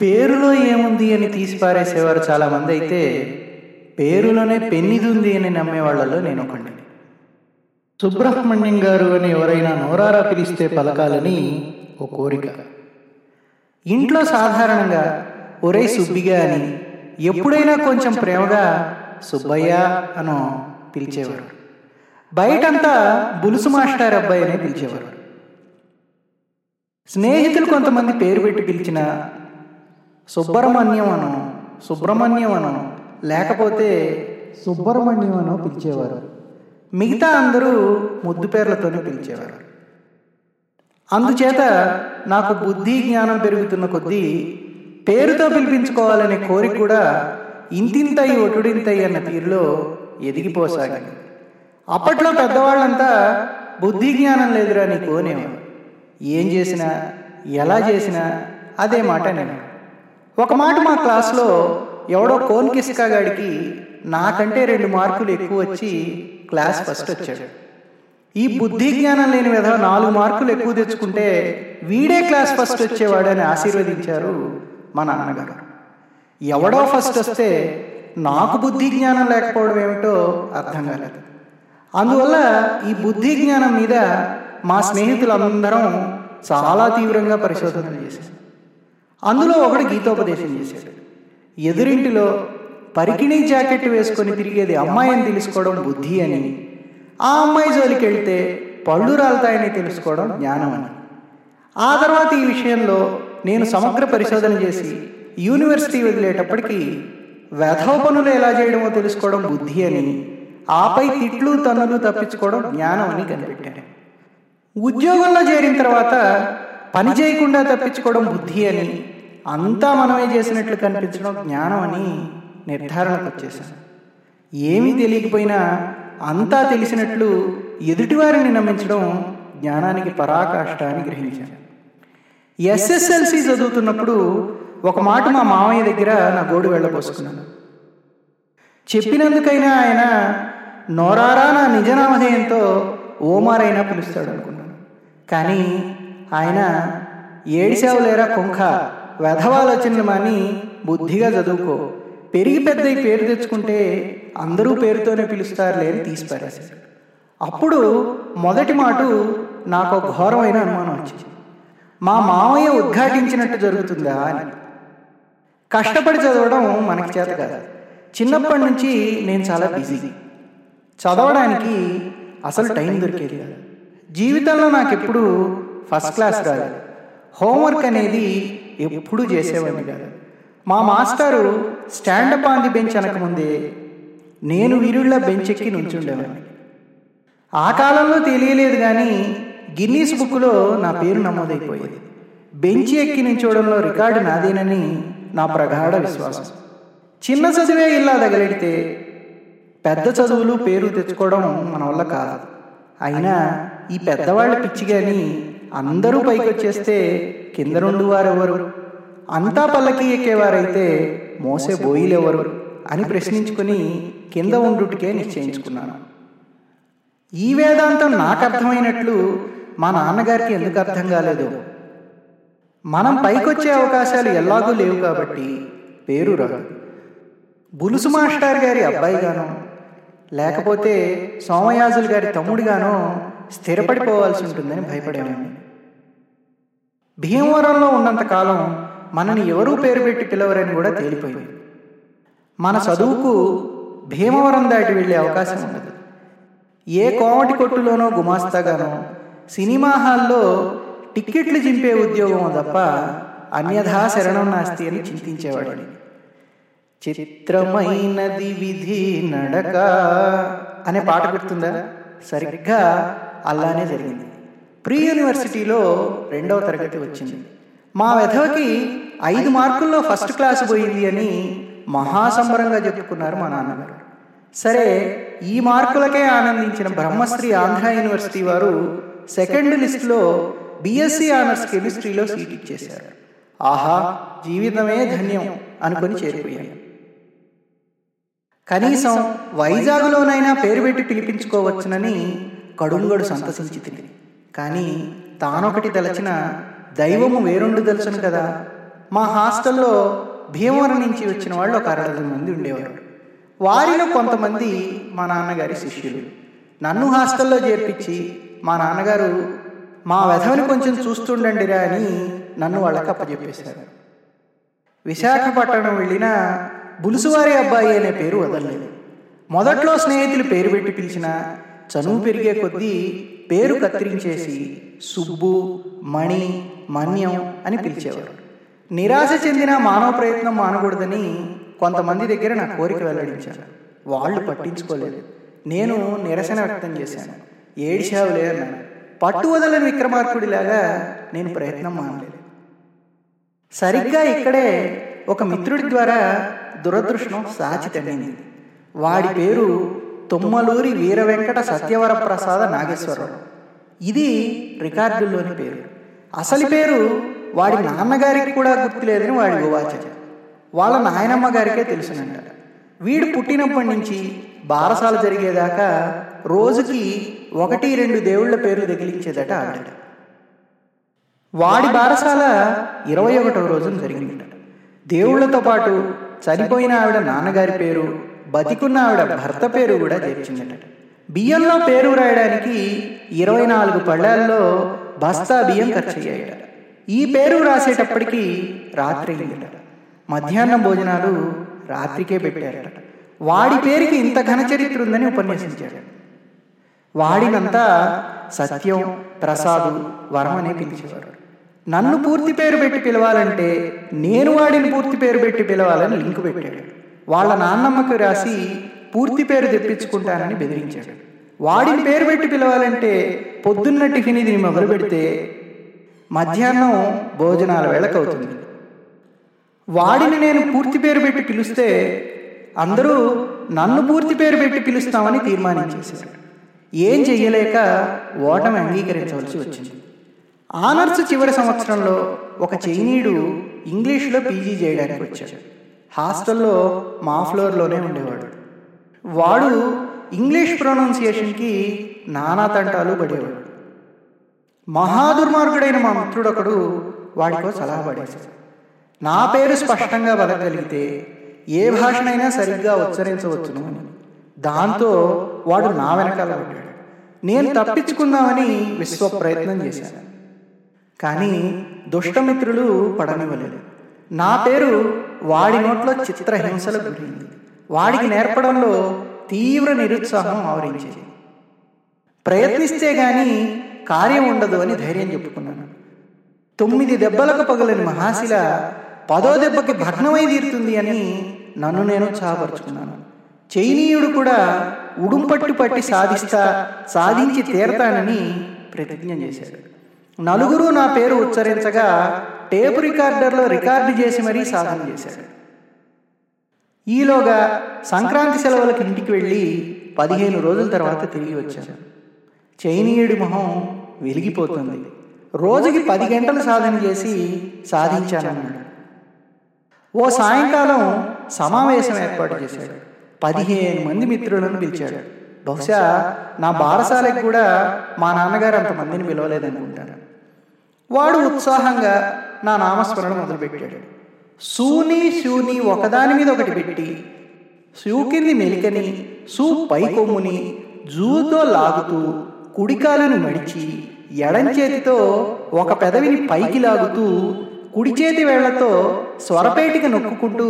పేరులో ఏముంది అని తీసి పారేసేవారు చాలామంది అయితే పేరులోనే పెన్నిదుంది అని నమ్మే వాళ్ళలో నేను ఒకటి సుబ్రహ్మణ్యం గారు అని ఎవరైనా నోరారా పిలిస్తే పలకాలని ఓ కోరిక. ఇంట్లో సాధారణంగా ఒరే సుబ్బిగా అని ఎప్పుడైనా కొంచెం ప్రేమగా సుబ్బయ్య అనో పిలిచేవారు. బయటంతా బులుసు మాస్టర్ అబ్బాయి అని పిలిచేవారు. స్నేహితులు కొంతమంది పేరు పెట్టి పిలిచిన సుబ్రహ్మణ్యం అనో సుబ్రహ్మణ్యం అనో లేకపోతే సుబ్రహ్మణ్యం అనో పిలిచేవారు. మిగతా అందరూ ముద్దు పేర్లతోనే పిలిచేవారు. అందుచేత నాకు బుద్ధి జ్ఞానం పెరుగుతున్న కొద్దీ పేరుతో పిలిపించుకోవాలనే కోరిక కూడా ఇంతింతయి ఒటుడింతయి అన్న తీరులో ఎదిగిపోసాగింది. అప్పట్లో పెద్దవాళ్ళంతా బుద్ధి జ్ఞానం లేదురా నీకు అనేవారు. ఏం చేసినా ఎలా చేసినా అదే మాట నేను ఒక మాట మా క్లాస్లో ఎవడో కోన్ కిస్కాగాడికి నాకంటే రెండు మార్కులు ఎక్కువ వచ్చి క్లాస్ ఫస్ట్ వచ్చాడు. ఈ బుద్ధి జ్ఞానం లేని విధ నాలుగు మార్కులు ఎక్కువ తెచ్చుకుంటే వీడే క్లాస్ ఫస్ట్ వచ్చేవాడని ఆశీర్వదించారు మా నాన్నగారు. ఎవడో ఫస్ట్ వస్తే నాకు బుద్ధి జ్ఞానం లేకపోవడం ఏమిటో అర్థం కాలేదు. అందువల్ల ఈ బుద్ధి జ్ఞానం మీద మా స్నేహితులందరం చాలా తీవ్రంగా పరిశోధన చేశారు. అందులో ఒకడు గీతోపదేశం చేశాడు. ఎదురింటిలో పరికిణీ జాకెట్ వేసుకొని తిరిగేది అమ్మాయి అని తెలుసుకోవడం బుద్ధి అని ఆ అమ్మాయి జోలికి వెళ్తే పళ్ళు రాలుతాయని తెలుసుకోవడం జ్ఞానం అని. ఆ తర్వాత ఈ విషయంలో నేను సమగ్ర పరిశోధన చేసి యూనివర్సిటీ వదిలేటప్పటికీ వెధవ పనులు ఎలా చేయడమో తెలుసుకోవడం బుద్ధి అని ఆపై తిట్లు తనులు తప్పించుకోవడం జ్ఞానం అని కనిపెట్టాను. ఉద్యోగంలో చేరిన తర్వాత పని చేయకుండా తప్పించుకోవడం బుద్ధి అని అంతా మనమే చేసినట్లు కనిపించడం జ్ఞానం అని నిర్ధారణకు వచ్చేసాను ఏమీ తెలియకపోయినా అంతా తెలిసినట్లు ఎదుటివారిని నమ్మించడం జ్ఞానానికి పరాకాష్ట అని గ్రహించాను. ఎస్ఎస్ఎల్సి చదువుతున్నప్పుడు ఒక మాట మా మామయ్య దగ్గర నా గోడు వెళ్ళబోసుకున్నాను చెప్పినందుకైనా ఆయన నోరారా నా నిజనామధేయంతో ఓమారైనా పిలుస్తాడు అనుకున్నాను కానీ ఆయన ఏడిసావులేరా లేరా వెధవాలోచనలు మాని బుద్ధిగా చదువుకో. పెరిగి పెద్ద పేరు తెచ్చుకుంటే అందరూ పేరుతోనే పిలుస్తారులే అని తీసిపారేశారు అప్పుడు మొదటి మాట నాకు ఘోరమైన అనుమానం వచ్చింది. మా మామయ్య ఉద్ఘాటించినట్టు జరుగుతుందా అని. కష్టపడి చదవడం మనకి చేత కాదు. చిన్నప్పటి నుంచి నేను చాలా బిజీ. చదవడానికి అసలు టైం దొరికేది కాదు. జీవితంలో నాకు ఎప్పుడు ఫస్ట్ క్లాస్ రాదు హోంవర్క్ అనేది ఎప్పుడూ చేసేవాడిని కాదు. మా మాస్టారు stand up on the bench అనకముందే నేను వీరుళ్ళ బెంచ్ ఎక్కి నుంచుండేవాడిని. ఆ కాలంలో తెలియలేదు కానీ గిన్నీస్ బుక్లో నా పేరు నమోదైపోయేది. బెంచి ఎక్కి నించోవడంలో రికార్డు నాదేనని నా ప్రగాఢ విశ్వాసం. చిన్న చదివే ఇలా తగలెడితే పెద్ద చదువులు పేరు తెచ్చుకోవడం మన వల్ల కాదు. అయినా ఈ పెద్దవాళ్ళ పిచ్చి కానీ అందరూ పైకి వచ్చేస్తే కింద రెండు వారెవరు? అంతా పల్లకి ఎక్కేవారైతే మోసే బోయిలెవరు అని ప్రశ్నించుకుని కింద ఉండుటికే నిశ్చయించుకున్నాను. ఈ వేదాంతం నాకు అర్థమైనట్లు మా నాన్నగారికి ఎందుకు అర్థం కాలేదు? మనం పైకొచ్చే అవకాశాలు ఎలాగూ లేవు కాబట్టి పేరు రాదు. బులుసు మాస్టర్ గారి అబ్బాయిగానో లేకపోతే సోమయాజులు గారి తమ్ముడిగానో స్థిరపడిపోవాల్సి ఉంటుందని భయపడేవాడిని. భీమవరంలో ఉన్నంతకాలం మనని ఎవరూ పేరు పెట్టి పిలవరని కూడా తేలిపోయింది. మన చదువుకు భీమవరం దాటి వెళ్ళే అవకాశం ఉండదు ఏ కోమటి కొట్టులోనో గుమాస్తాగానో సినిమా హాల్లో టిక్కెట్లు చింపే ఉద్యోగం తప్ప అన్యథా శరణం నాస్తి అని చింతించేవాడు చిత్రమైనది విధి నడక అనే పాట గుర్తుందా? సరిగ్గా అలానే జరిగింది. ప్రీ యూనివర్సిటీలో రెండవ తరగతి వచ్చింది. మా వెధవకి ఐదు మార్కుల్లో ఫస్ట్ క్లాస్ పోయింది అని మహాసంబరంగా చెప్పుకున్నారు మా నాన్నగారు. సరే ఈ మార్కులకే ఆనందించిన బ్రహ్మశ్రీ ఆంధ్ర యూనివర్సిటీ వారు సెకండ్ లిస్ట్లో బీఎస్సీ ఆనర్స్ కెమిస్ట్రీలో సీట్ ఇచ్చేశారు. ఆహా జీవితమే ధన్యం అనుకుని చేరిపోయాను కనీసం వైజాగ్లోనైనా పేరు పెట్టి పిలిపించుకోవచ్చునని కడుంగడు సంతసించి తిని కానీ తానొకటి తలచిన దైవము వేరొండు తెలుసును కదా? మా హాస్టల్లో భీమవరం నుంచి వచ్చిన వాళ్ళు ఒక అరవై మంది ఉండేవారు. వారిలో కొంతమంది మా నాన్నగారి శిష్యులు. నన్ను హాస్టల్లో చేర్పించి మా నాన్నగారు మా వెధవని కొంచెం చూస్తుండండిరా అని నన్ను వాళ్ళకి అప్పచెప్పేశారు. విశాఖపట్నం వెళ్ళిన బులుసువారి అబ్బాయి అనే పేరు వదలలేదు. మొదట్లో స్నేహితులు పేరు పెట్టి పిలిచిన చనువు పెరిగే కొద్దీ పేరు కత్తిరించేసి సుబ్బు మణి మన్యం అని పిలిచేవారు. నిరాశ చెందిన మానవ ప్రయత్నం మానకూడదని కొంతమంది దగ్గర నా కోరిక వెల్లడించాను వాళ్ళు పట్టించుకోలేదు. నేను నిరసన వ్యక్తం చేశాను. ఏడిశావులే అన్నాను. పట్టు వదలని విక్రమార్కుడిలాగా నేను ప్రయత్నం మానలేదు. సరిగ్గా ఇక్కడే ఒక మిత్రుడి ద్వారా దురదృష్టం సాచి తగ్గింది వాడి పేరు తుమ్మలూరి వీర వెంకట నాగేశ్వరరావు. ఇది రికార్డుల్లోని పేరు. అసలు పేరు వాడి నాన్నగారికి కూడా గుర్తులేదని వాడి ఉవాచ వాళ్ళ నాయనమ్మ గారికే తెలుసునంట. వీడు పుట్టినప్పటి నుంచి బారసాల జరిగేదాకా రోజుకి ఒకటి రెండు దేవుళ్ళ పేర్లు తగిలించేదట ఆవిడ. వాడి బారసాల ఇరవై ఒకటవ రోజున జరిగిందట. దేవుళ్ళతో పాటు చనిపోయిన ఆవిడ నాన్నగారి పేరు బతికున్న ఆవిడ భర్త పేరు కూడా చేర్చిందట. బియ్యంలో పేరు రాయడానికి ఇరవై నాలుగు పళ్ళాల్లో బస్తా బియ్యం ఖర్చు అయ్యాయట ఈ పేరు రాసేటప్పటికి రాత్రి అయిందట మధ్యాహ్నం భోజనాలు రాత్రికే పెట్టారట. వాడి పేరుకి ఇంత ఘన చరిత్ర ఉందని ఉపన్యసించాడు వాడినంతా సత్యం ప్రసాదు వరం అని పిలిచేవారు. నన్ను పూర్తి పేరు పెట్టి పిలవాలంటే నేను వాడిని పూర్తి పేరు పెట్టి పిలవాలని లింకు పెట్టాడు. వాళ్ళ నాన్నమ్మకు రాసి పూర్తి పేరు తెప్పించుకుంటానని బెదిరించాడు. వాడిని పేరు పెట్టి పిలవాలంటే పొద్దున్న టిఫిన్ ఇది మొదలు పెడితే మధ్యాహ్నం భోజనాల వేళకవుతుంది వాడిని నేను పూర్తి పేరు పెట్టి పిలిస్తే అందరూ నన్ను పూర్తి పేరు పెట్టి పిలుస్తామని తీర్మానించేశారు. ఏం చెయ్యలేక ఓటమి అంగీకరించవలసి వచ్చింది. ఆనర్స్ చివరి సంవత్సరంలో ఒక చైనీయుడు ఇంగ్లీష్లో పీజీ చేయడానికి వచ్చాడు. హాస్టల్లో మా ఫ్లోర్లోనే ఉండేవాడు. వాడు ఇంగ్లీష్ ప్రొనౌన్సియేషన్కి నానా తంటాలు పడేవాడు. మహాదుర్మార్గుడైన మా మిత్రుడొకడు వాడికో సలహా పడేశాడు. నా పేరు స్పష్టంగా బతకగలిగితే ఏ భాషనైనా సరిగ్గా ఉచ్చరించవచ్చును అని. దాంతో వాడు నా వెనకాల పడ్డాడు. నేను తప్పించుకుందామని విశ్వ ప్రయత్నం చేశాను. కానీ దుష్టమిత్రులు పడనివ్వలేదు. నా పేరు వాడి నోట్లో చిత్రహింసలు గురింది వాడికి నేర్పడంలో తీవ్ర నిరుత్సాహం ఆవరించేది. ప్రయత్నిస్తే గాని కార్యం ఉండదు అని ధైర్యం చెప్పుకున్నాను. తొమ్మిది దెబ్బలకు పగలని మహాశిల పదో దెబ్బకి భగ్నమై తీరుతుంది అని నన్ను నేను చాపరుచుకున్నాను చైనీయుడు కూడా ఉడుంపట్టు పట్టి సాధిస్తా సాధించి తీరతానని ప్రతిజ్ఞ చేశాడు. నలుగురు నా పేరు ఉచ్చరించగా టేపు రికార్డర్లో రికార్డు చేసి మరీ సాధన చేశాడు. ఈలోగా సంక్రాంతి సెలవులకు ఇంటికి వెళ్ళి పదిహేను రోజుల తర్వాత తిరిగి వచ్చాను. చైనీయుడి మొహం వెలిగిపోతుంది రోజుకి పది గంటలు సాధన చేసి సాధించానన్నాడు ఓ సాయంకాలం సమావేశం ఏర్పాటు చేశాడు. పదిహేను మంది మిత్రులను పిలిచాడు. బహుశా నా బారసాలకు కూడా మా నాన్నగారు అంతమందిని పిలవలేదనుకుంటాను వాడు ఉత్సాహంగా నా నామస్మరణ మొదలుపెట్టాడు. సూని శూని ఒకదాని మీద ఒకటి పెట్టి శూ కింది మెలికని సూ పై కొమ్ముని జూతో లాగుతూ కుడికాలను మడిచి ఎడంచేతితో ఒక పెదవిని పైకి లాగుతూ కుడి చేతి వేళ్ళతో స్వరపేటిక నొక్కుంటూ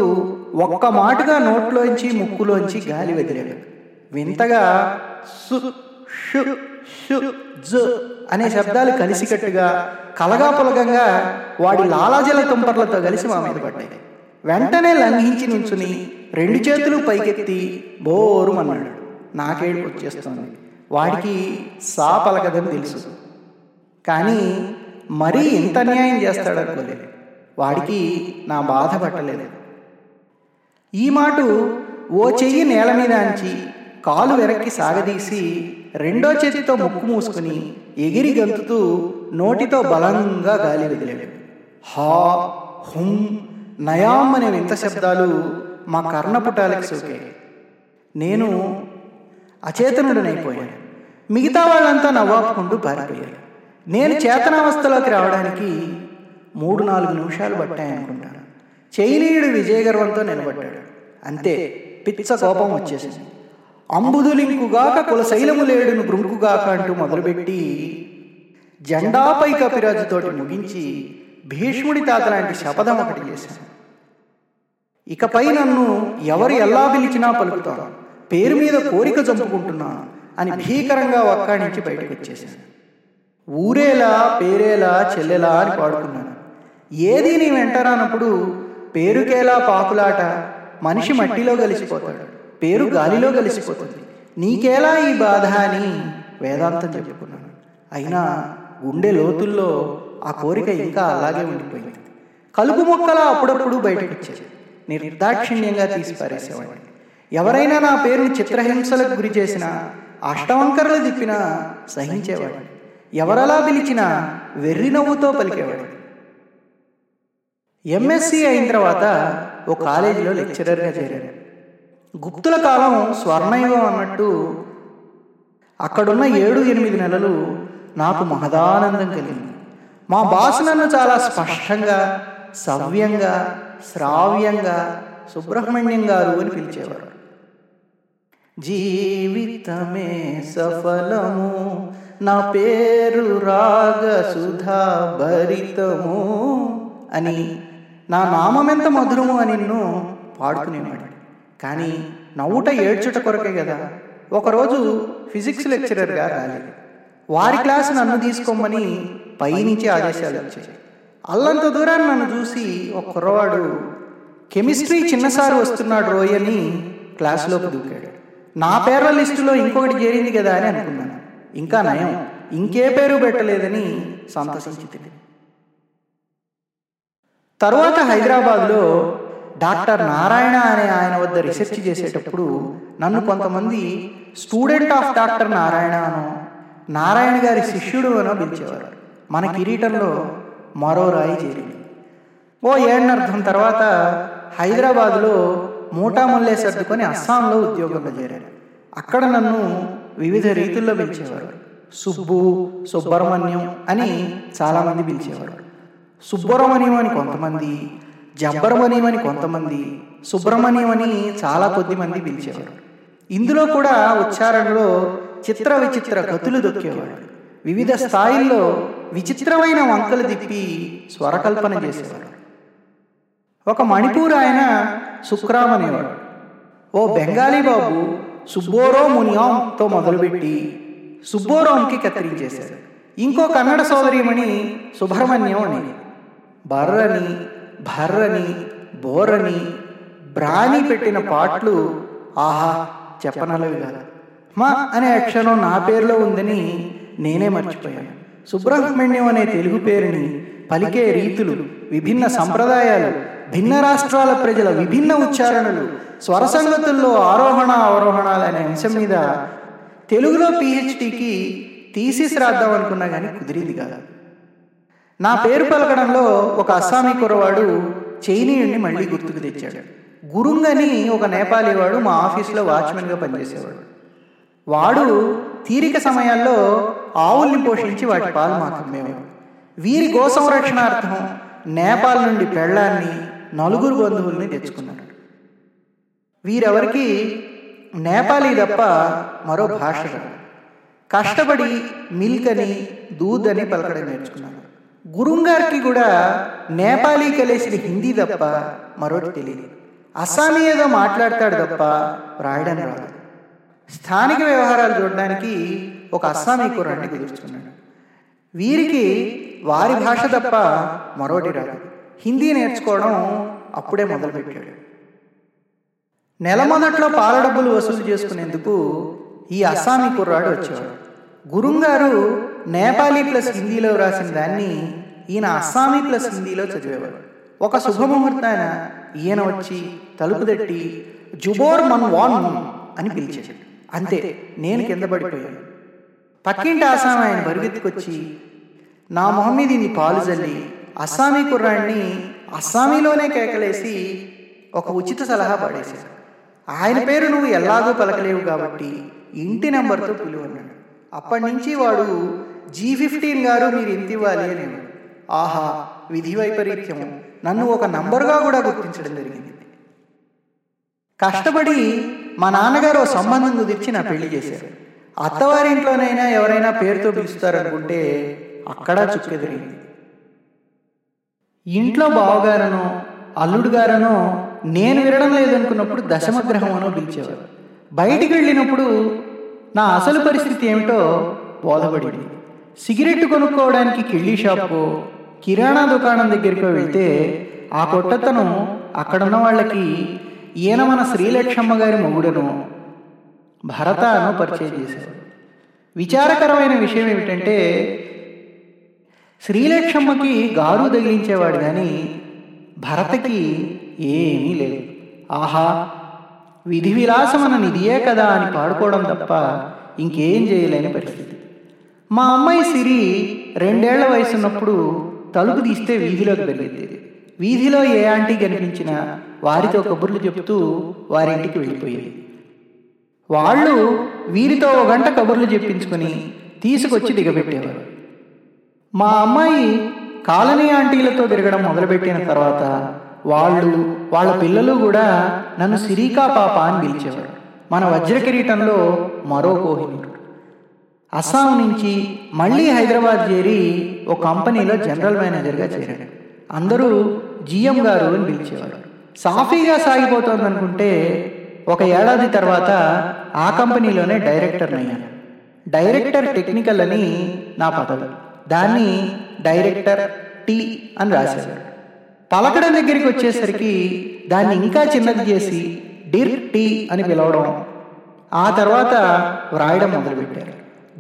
ఒక్క మాటుగా నోట్లోంచి ముక్కులోంచి గాలి వదిలాడు. వింతగా సు షు జు అనే శబ్దాలు కలిసికట్టుగా కలగా పొలగంగా వాడి లాలాజల తుంపర్లతో కలిసి మా మీద పడ్డాయి. వెంటనే లంఘించి నుంచుని రెండు చేతులు పైకెత్తి బోరుమన్నాడు. నాకేడుపు వచ్చేస్తోంది వాడికి సా పలకదని తెలుసు. కానీ మరీ ఇంత అన్యాయం చేస్తాడనుకోలేదు వాడికి నా బాధ పట్టలేదు. ఈ మాట ఓ చెయ్యి నేల మీద అంచి కాలు వెనక్కి సాగదీసి రెండో చేతితో ముక్కు మూసుకుని ఎగిరి గంతుతూ నోటితో బలంగా గాలి వదిలాడు. హా హుం నయాం అనే వింత శబ్దాలు మా కర్ణపుటాలకు సోకాయి. నేను అచేతనుడనైపోయాను. మిగతా వాళ్ళంతా నవ్వాపుకుంటూ పారిపోయారు. నేను చేతనావస్థలోకి రావడానికి మూడు నాలుగు నిమిషాలు పట్టాయనుకుంటాను. చైనీయుడు విజయగర్వంతో నిలబడ్డాడు. అంతే పిచ్చ కోపం వచ్చేసింది. అంబుదులింకుగాక కులశైలము లేడును బృంకుగాక అంటూ మొదలుపెట్టి జెండాపై కపిరాజుతోటి ముగించి భీష్ముడి తాత లాంటి శపథం ఒకటి చేశాను ఇకపై నన్ను ఎవరు ఎలా పిలిచినా పలుకుతాను పేరు మీద కోరిక చంపుకుంటున్నాను అని భీకరంగా ఒక్కాడించి బయటకు వచ్చేసాను ఊరేలా పేరేలా చెల్లెలా అని పాడుకున్నాను. ఏది నీ వెంటరానప్పుడు పేరుకేలా పాకులాట మనిషి మట్టిలో కలిసిపోతాడు. పేరు గాలిలో కలిసిపోతుంది. నీకేలా ఈ బాధ అని వేదాంతం చెప్పుకున్నాను అయినా గుండె లోతుల్లో ఆ కోరిక ఇంకా అలాగే ఉండిపోయింది. కలుపు మొక్కలా అప్పుడప్పుడు బయటకు వచ్చేది నిర్దాక్షిణ్యంగా తీసి పారేసేవాడిని ఎవరైనా నా పేరుని చిత్రహింసలకు గురి చేసినా అష్టవంకరలు తిప్పినా సహించేవాడిని. ఎవరలా పిలిచినా వెర్రి నవ్వుతో పలికేవాడు ఎంఎస్సి అయిన తర్వాత ఓ కాలేజీలో లెక్చరర్గా చేరాడు గుప్తుల కాలం స్వర్ణయుగం అన్నట్టు అక్కడున్న ఏడు ఎనిమిది నెలలు నాకు మహదానందం కలిగింది. మా బాస్ నన్ను చాలా స్పష్టంగా సవ్యంగా శ్రావ్యంగా సుబ్రహ్మణ్యం గారు అని పిలిచేవారు. జీవితమే సఫలము నా పేరు రాగ సుధా భరితము అని నా నామమెంత మధురము అని నిన్ను పాడుకునేవాడు కానీ నవ్వుట ఏడ్చుట కొరకే కదా. ఒకరోజు ఫిజిక్స్ లెక్చరర్గా రాలేదు వారి క్లాస్ నన్ను తీసుకోమని పైనుంచి ఆదేశాలు వచ్చాయి. అల్లంత దూరాన్ని నన్ను చూసి ఒక కుర్రవాడు కెమిస్ట్రీ చిన్నసారి వస్తున్నాడు రోయ్ అని క్లాసులోకి దూకాడు. నా పేర్ల లిస్టులో ఇంకొకటి చేరింది కదా అని అనుకున్నాను. ఇంకా నయం. ఇంకే పేరు పెట్టలేదని సంతసించింది తరువాత హైదరాబాద్లో డాక్టర్ నారాయణ అనే ఆయన వద్ద రీసెర్చ్ చేసేటప్పుడు నన్ను కొంతమంది స్టూడెంట్ ఆఫ్ డాక్టర్ నారాయణ అనో నారాయణ గారి శిష్యుడు అనో పిలిచేవారు. మన కిరీటంలో మరో రాయి చేరింది. ఓ ఏడనర్థం తర్వాత హైదరాబాద్లో మూటా ముల్లే సర్దుకొని అస్సాంలో ఉద్యోగంలో చేరారు. అక్కడ నన్ను వివిధ రీతుల్లో పిలిచేవారు. సుబ్బు సుబ్రహ్మణ్యం అని చాలామంది పిలిచేవారు. సుబ్బరమణ్యం అని కొంతమంది జబ్బరమణ్యం అని కొంతమంది సుబ్రహ్మణ్యం అని చాలా కొద్ది మంది పిలిచేవారు. ఇందులో కూడా ఉచ్చారణలో చిత్ర విచిత్ర గతులు దొక్కేవాడు వివిధ స్థాయిల్లో విచిత్రమైన వంకలు తిప్పి స్వరకల్పన చేసేవాడు ఒక మణిపూర్ ఆయన సుక్రామ్ అనేవాడు. ఓ బెంగాలీ బాబు సుబ్బోరో మునియాంతో మొదలుపెట్టి సుబ్బోరోంకి కత్తిరించేశాడు ఇంకో కన్నడ సోదరిమణి సుబ్రహ్మణ్యం అనేది. బర్రని భర్రని బోరని బ్రాని పెట్టిన పాటలు ఆహా చెప్పనలవి కదా. మా అనే అక్షరం నా పేరులో ఉందని నేనే మర్చిపోయాను. సుబ్రహ్మణ్యం అనే తెలుగు పేరుని పలికే రీతులు విభిన్న సంప్రదాయాలు భిన్న రాష్ట్రాల ప్రజల విభిన్న ఉచ్చారణలు స్వర సంగతుల్లో ఆరోహణ అవరోహణాలు అనే అంశం మీద తెలుగులో పిహెచ్డికి థీసిస్ రాద్దాం అనుకున్నా కానీ కుదిరింది కదా. నా పేరు పలకడంలో ఒక అస్సామీ కుర్రవాడు చైనీయుడిని మళ్ళీ గుర్తుకు తెచ్చాడు. గురుంగ్ అని ఒక నేపాలీ వాడు మా ఆఫీస్లో వాచ్మెన్గా పనిచేసేవాడు. వాడు తీరిక సమయాల్లో ఆవుల్ని పోషించి వాటి పాలు మాకు అమ్మేవాడు వీరి గో సంరక్షణార్థం నేపాల్ నుండి పెళ్ళాన్ని నలుగురు బంధువుల్ని తెచ్చుకున్నాడు వీరెవరికి? నేపాలీ తప్ప మరో భాష కష్టపడి మిల్క్ అని దూద్ అని పలకడం నేర్చుకున్నాను గురుంగారికి కూడా నేపాలీ కలిసిన హిందీ తప్ప మరొకటి తెలియదు. అస్సామీ ఏదో మాట్లాడతాడు తప్ప రాయడం రాదు. స్థానిక వ్యవహారాలు చూడడానికి ఒక అస్సామీ కుర్రాన్ని కుదుర్చుకున్నాడు. వీరికి వారి భాష తప్ప మరోటి రాదు. హిందీ నేర్చుకోవడం అప్పుడే మొదలుపెట్టాడు. నెల మొదట్లో పాల డబ్బులు వసూలు చేసుకునేందుకు ఈ అస్సామీ కుర్రాడు వచ్చేవాడు. గురుంగారు నేపాలీ ప్లస్ హిందీలో రాసిన దాన్ని ఈయన అస్సామీ ప్లస్ హిందీలో చదివేవాడు. ఒక శుభముహూర్తాన ఈయన వచ్చి తలుపు తట్టి జుబోర్ మన్ వాన్ అని పిలిచాడు. అంతే నేను కింద పడిపోయాను. పక్కింటి ఆసామి ఆయన బరుగెత్తుకొచ్చి నా మొహం మీద ఇన్ని పాలు జల్లి అస్సామీ కుర్రాడిని అస్సామీలోనే కేకలేసి ఒక ఉచిత సలహా పడేశాడు. ఆయన పేరు నువ్వు ఎలాగో పలకలేవు కాబట్టి ఇంటి నెంబర్తో పిలువన్నాడు. అప్పటి నుంచి వాడు జీ ఫిఫ్టీన్ గారు మీరు ఇంత ఇవ్వాలి అనేవాడు ఆహా విధి వైపరీత్యము. నన్ను ఒక నంబరుగా కూడా గుర్తించడం జరిగింది. కష్టపడి మా నాన్నగారు ఓ సంబంధం కుదిర్చి నా పెళ్ళి చేశారు. అత్తవారింట్లోనైనా ఎవరైనా పేరుతో పిలుస్తారనుకుంటే అక్కడ చుక్కెదిరింది. ఇంట్లో బావగారనో అల్లుడు గారనో నేను వినడం లేదనుకున్నప్పుడు దశమగ్రహం అనో పిలిచేవారు. బయటికి వెళ్ళినప్పుడు నా అసలు పరిస్థితి ఏమిటో బోధపడింది. సిగరెట్ కొనుక్కోవడానికి కిళ్ళీ షాప్కో కిరాణా దుకాణం దగ్గరికి వెళ్తే ఆ కొట్టతను అక్కడున్న వాళ్ళకి ఈయన మన శ్రీలక్ష్మమ్మ గారి మొగుడను భరత అను పరిచయం చేశారు విచారకరమైన విషయం ఏమిటంటే శ్రీలక్ష్మమ్మకి గారు తగిలించేవాడు కానీ భరతకి ఏమీ లేదు. ఆహా విధి విలాసమన నిధియే కదా అని పాడుకోవడం తప్ప ఇంకేం చేయలేని పరిస్థితి. మా అమ్మాయి సిరి రెండేళ్ళ వయసున్నప్పుడు తలుపు తీస్తే వీధిలోకి వెళ్ళేది. వీధిలో ఏ ఆంటీ కనిపించినా వారితో కబుర్లు చెప్తూ వారింటికి వెళ్ళిపోయేది. వాళ్ళు వీరితో ఒక గంట కబుర్లు చెప్పించుకొని తీసుకొచ్చి దిగబెట్టేవారు. మా అమ్మాయి కాలనీ ఆంటీలతో తిరగడం మొదలుపెట్టిన తర్వాత వాళ్ళు వాళ్ళ పిల్లలు కూడా నన్ను సిరికా పాప అని పిలిచేవారు. మన వజ్రకిరీటంలో మరో కోహినూరు అస్సాం నుంచి మళ్ళీ హైదరాబాద్ చేరి ఓ కంపెనీలో జనరల్ మేనేజర్గా చేరాడు. అందరూ జిఎం గారు అని పిలిచేవారు. సాఫీగా సాగిపోతుంది అనుకుంటే ఒక ఏడాది తర్వాత ఆ కంపెనీలోనే డైరెక్టర్ అయ్యాను డైరెక్టర్ టెక్నికల్ అని నా పదవి. దాన్ని డైరెక్టర్ టీ అని రాసేవారు. పలకడం దగ్గరికి వచ్చేసరికి దాన్ని ఇంకా చిన్నది చేసి డిర్ టీ అని పిలవడం. ఆ తర్వాత వ్రాయడం మొదలుపెట్టారు.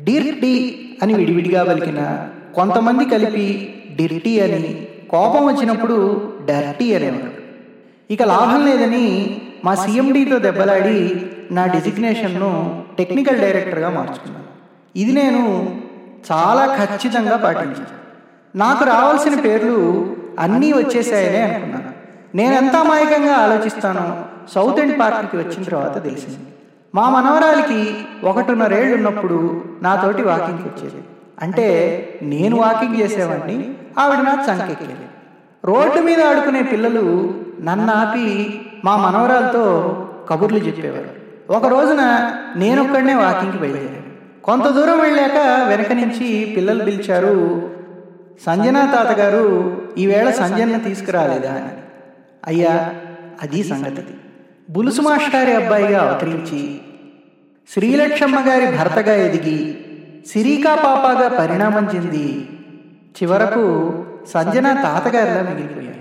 డిర్టీ అని విడివిడిగా పలికిన కొంతమంది కలిపి డిర్టీ అని కోపం వచ్చినప్పుడు డర్టీ అనేవారు ఇక లాభం లేదని మా సీఎండీతో దెబ్బలాడి నా డిజిగ్నేషన్ను టెక్నికల్ డైరెక్టర్గా మార్చుకున్నాను. ఇది నేను చాలా ఖచ్చితంగా పాటించాను. నాకు రావాల్సిన పేర్లు అన్నీ వచ్చేసాయనే అనుకున్నాను. నేను ఎంత అమాయకంగా ఆలోచిస్తానో సౌత్ ఎండ్ పార్క్కి వచ్చిన తర్వాత తెలిసింది. మా మనవరాలికి ఒకటిన్నరేళ్ళు ఉన్నప్పుడు నాతోటి వాకింగ్కి వచ్చేది. అంటే నేను వాకింగ్ చేసేవాడిని ఆవిడ నా చంకెక్కేది. రోడ్డు మీద ఆడుకునే పిల్లలు నన్ను ఆపి మా మనవరాలతో కబుర్లు చెప్పేవారు. ఒక రోజున నేనొక్కడనే వాకింగ్కి బయలుదేరాను. కొంత దూరం వెళ్ళాక వెనక నుంచి పిల్లలు పిలిచారు సంజనా తాతగారు ఈవేళ సంజన్న తీసుకురాలేదా? అని. అయ్యా అది సంగతి బులుసు మాస్టారి అబ్బాయిగా అవతరించి శ్రీలక్ష్మమ్మ గారి భర్తగా ఎదిగి సిరికా పాపాగా పరిణామం చెంది చివరకు సంజన తాతగారిలా మిగిలిపోయారు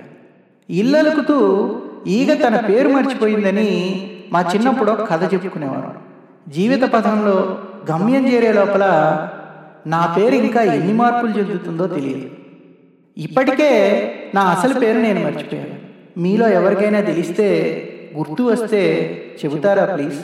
ఇల్లలుకుతూ ఈగ తన పేరు మర్చిపోయిందని మా చిన్నప్పుడు ఒక కథ చెప్పుకునేవారు. జీవిత పథంలో గమ్యం చేరే లోపల నా పేరు ఇంకా ఎన్ని మార్పులు చెందుతుందో తెలియదు. ఇప్పటికే నా అసలు పేరు నేను మర్చిపోయాను. మీలో ఎవరికైనా తెలిస్తే గుర్తు వస్తే చెబుతారా ప్లీజ్